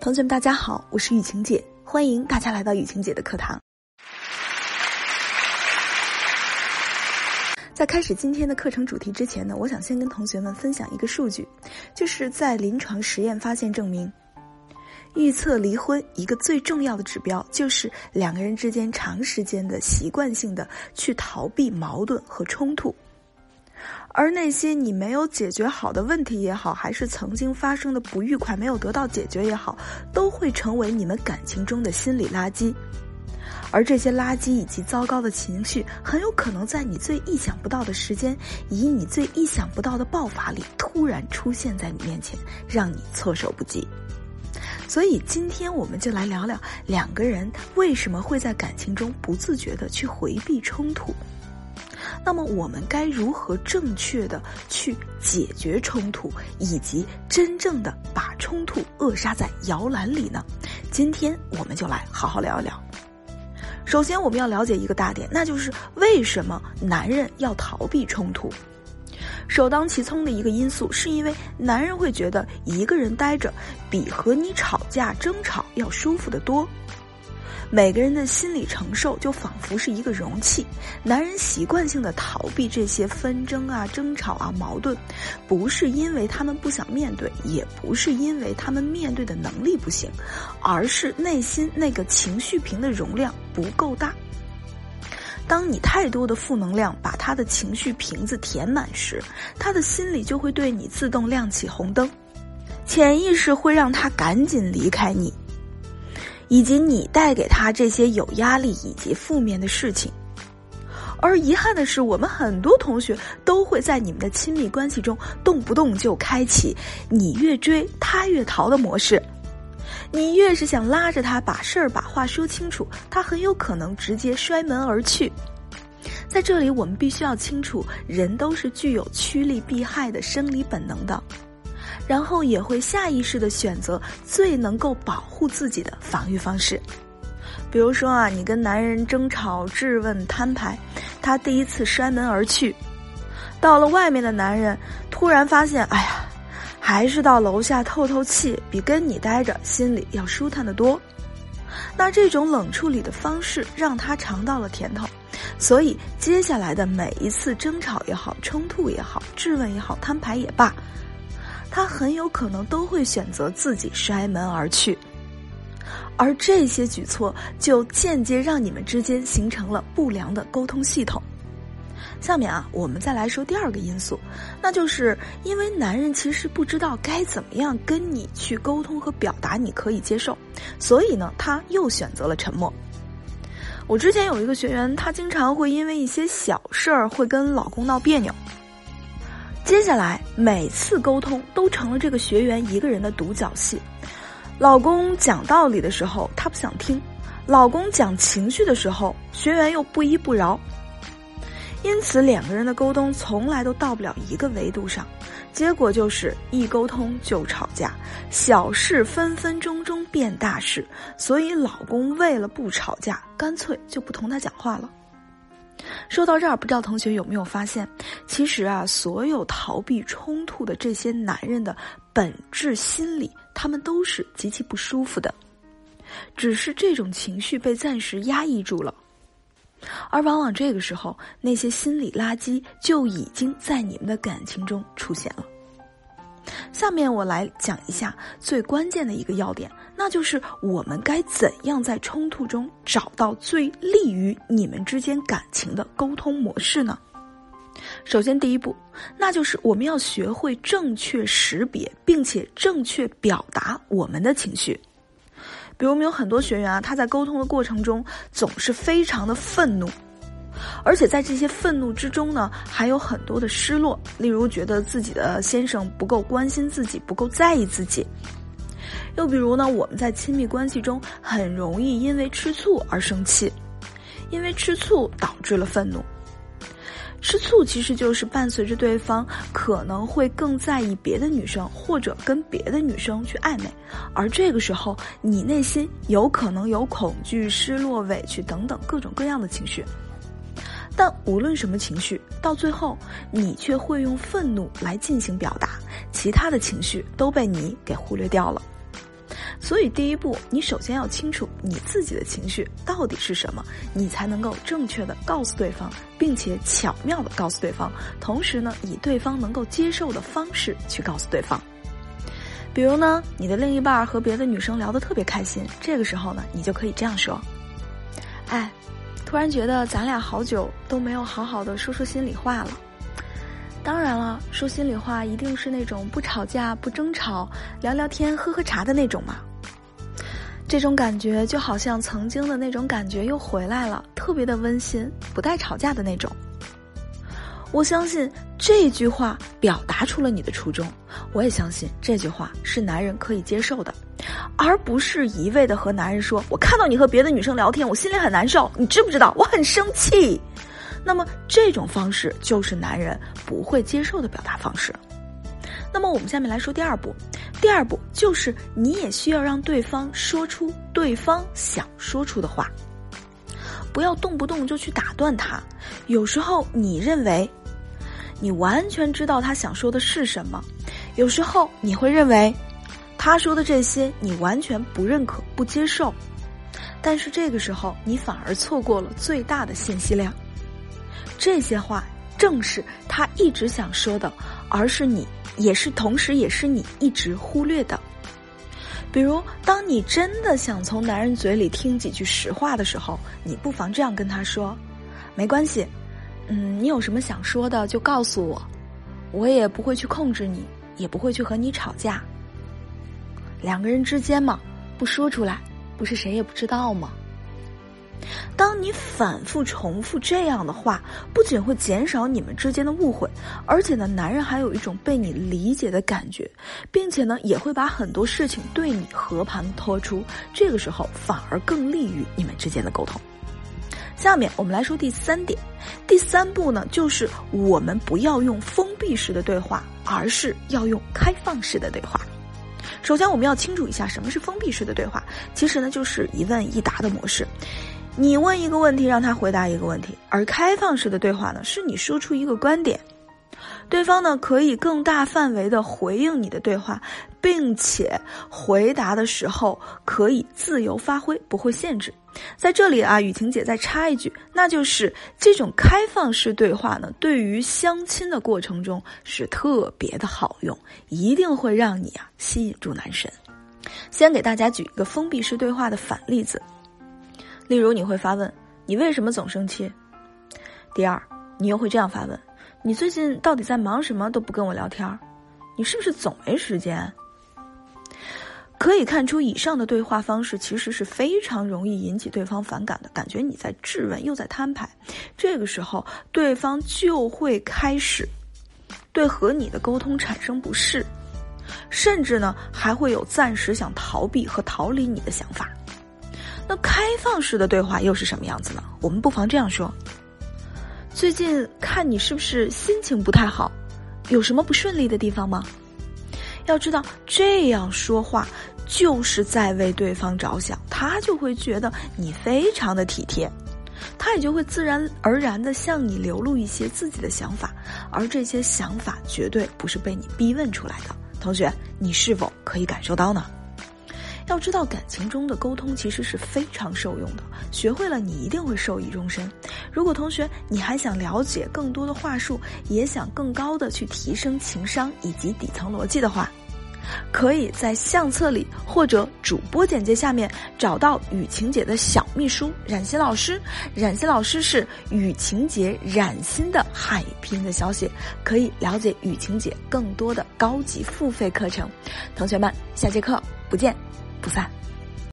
同学们，大家好，我是雨晴姐，欢迎大家来到雨晴姐的课堂。在开始今天的课程主题之前呢，我想先跟同学们分享一个数据，就是在临床实验发现证明，预测离婚一个最重要的指标就是两个人之间长时间的习惯性的去逃避矛盾和冲突。而那些你没有解决好的问题也好，还是曾经发生的不愉快没有得到解决也好，都会成为你们感情中的心理垃圾。而这些垃圾以及糟糕的情绪，很有可能在你最意想不到的时间，以你最意想不到的爆发力，突然出现在你面前，让你措手不及。所以，今天我们就来聊聊两个人为什么会在感情中不自觉的去回避冲突。那么我们该如何正确的去解决冲突，以及真正的把冲突扼杀在摇篮里呢？今天我们就来好好聊一聊。首先，我们要了解一个大点，那就是为什么男人要逃避冲突。首当其冲的一个因素，是因为男人会觉得一个人待着比和你吵架争吵要舒服得多。每个人的心理承受就仿佛是一个容器，男人习惯性的逃避这些纷争啊、争吵啊、矛盾，不是因为他们不想面对，也不是因为他们面对的能力不行，而是内心那个情绪瓶的容量不够大。当你太多的负能量把他的情绪瓶子填满时，他的心里就会对你自动亮起红灯，潜意识会让他赶紧离开你。以及你带给他这些有压力以及负面的事情，而遗憾的是，我们很多同学都会在你们的亲密关系中动不动就开启你越追他越逃的模式。你越是想拉着他把事儿把话说清楚，他很有可能直接摔门而去。在这里，我们必须要清楚，人都是具有趋利避害的生理本能的。然后也会下意识的选择最能够保护自己的防御方式，比如说啊，你跟男人争吵、质问、摊牌，他第一次摔门而去，到了外面的男人突然发现，哎呀，还是到楼下透透气比跟你待着心里要舒坦得多。那这种冷处理的方式让他尝到了甜头，所以接下来的每一次争吵也好、冲突也好、质问也好、摊牌也罢。他很有可能都会选择自己摔门而去，而这些举措就间接让你们之间形成了不良的沟通系统。下面啊，我们再来说第二个因素，那就是因为男人其实不知道该怎么样跟你去沟通和表达你可以接受，所以呢，他又选择了沉默。我之前有一个学员，她经常会因为一些小事儿会跟老公闹别扭。接下来每次沟通都成了这个学员一个人的独角戏。老公讲道理的时候，她不想听；老公讲情绪的时候，学员又不依不饶。因此，两个人的沟通从来都到不了一个维度上，结果就是一沟通就吵架，小事分分钟钟变大事。所以，老公为了不吵架，干脆就不同他讲话了。说到这儿，不知道同学有没有发现，其实啊，所有逃避冲突的这些男人的本质心理，他们都是极其不舒服的，只是这种情绪被暂时压抑住了，而往往这个时候，那些心理垃圾就已经在你们的感情中出现了。下面我来讲一下最关键的一个要点，那就是我们该怎样在冲突中找到最利于你们之间感情的沟通模式呢？首先，第一步，那就是我们要学会正确识别并且正确表达我们的情绪。比如，我们有很多学员啊，他在沟通的过程中总是非常的愤怒。而且在这些愤怒之中呢，还有很多的失落，例如觉得自己的先生不够关心自己，不够在意自己；又比如呢，我们在亲密关系中很容易因为吃醋而生气，因为吃醋导致了愤怒。吃醋其实就是伴随着对方可能会更在意别的女生，或者跟别的女生去暧昧，而这个时候你内心有可能有恐惧、失落、委屈等等各种各样的情绪。但无论什么情绪，到最后你却会用愤怒来进行表达，其他的情绪都被你给忽略掉了。所以第一步，你首先要清楚你自己的情绪到底是什么，你才能够正确的告诉对方，并且巧妙的告诉对方，同时呢，以对方能够接受的方式去告诉对方。比如呢，你的另一半和别的女生聊得特别开心，这个时候呢，你就可以这样说：“哎，突然觉得咱俩好久都没有好好的说说心里话了。当然了，说心里话一定是那种不吵架、不争吵、聊聊天、喝喝茶的那种嘛。这种感觉就好像曾经的那种感觉又回来了，特别的温馨，不带吵架的那种。”我相信这句话表达出了你的初衷，我也相信这句话是男人可以接受的，而不是一味的和男人说：“我看到你和别的女生聊天，我心里很难受，你知不知道？我很生气。”那么这种方式就是男人不会接受的表达方式。那么我们下面来说第二步，第二步就是你也需要让对方说出对方想说出的话，不要动不动就去打断他。有时候你认为。你完全知道他想说的是什么，有时候你会认为，他说的这些你完全不认可、不接受，但是这个时候你反而错过了最大的信息量。这些话正是他一直想说的，而是你也是同时也是你一直忽略的。比如，当你真的想从男人嘴里听几句实话的时候，你不妨这样跟他说：“没关系。”嗯，你有什么想说的就告诉我，我也不会去控制你，也不会去和你吵架。两个人之间嘛，不说出来，不是谁也不知道吗？当你反复重复这样的话，不仅会减少你们之间的误会，而且呢，男人还有一种被你理解的感觉，并且呢，也会把很多事情对你和盘托出。这个时候，反而更利于你们之间的沟通。下面我们来说第三点，第三步呢，就是我们不要用封闭式的对话，而是要用开放式的对话。首先，我们要清楚一下什么是封闭式的对话，其实呢就是一问一答的模式，你问一个问题，让他回答一个问题；而开放式的对话呢，是你说出一个观点。对方呢可以更大范围的回应你的对话，并且回答的时候可以自由发挥，不会限制。在这里啊，雨晴姐再插一句，那就是这种开放式对话呢，对于相亲的过程中是特别的好用，一定会让你啊吸引住男神。先给大家举一个封闭式对话的反例子，例如你会发问：“你为什么总生气？”第二，你又会这样发问。你最近到底在忙什么？都不跟我聊天，你是不是总没时间？可以看出，以上的对话方式其实是非常容易引起对方反感的，感觉你在质问又在摊牌。这个时候，对方就会开始对和你的沟通产生不适，甚至呢还会有暂时想逃避和逃离你的想法。那开放式的对话又是什么样子呢？我们不妨这样说。最近看你是不是心情不太好，有什么不顺利的地方吗？要知道这样说话就是在为对方着想，他就会觉得你非常的体贴，他也就会自然而然的向你流露一些自己的想法，而这些想法绝对不是被你逼问出来的。同学，你是否可以感受到呢？要知道，感情中的沟通其实是非常受用的，学会了你一定会受益终身。如果同学你还想了解更多的话术，也想更高的去提升情商以及底层逻辑的话，可以在相册里或者主播简介下面找到雨晴姐的小秘书冉欣老师。冉欣老师是雨晴姐冉欣的海拼的小写，可以了解雨晴姐更多的高级付费课程。同学们，下节课不见。不散。